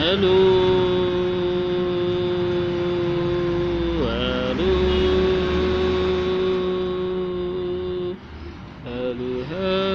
ألو ألو ألو ألو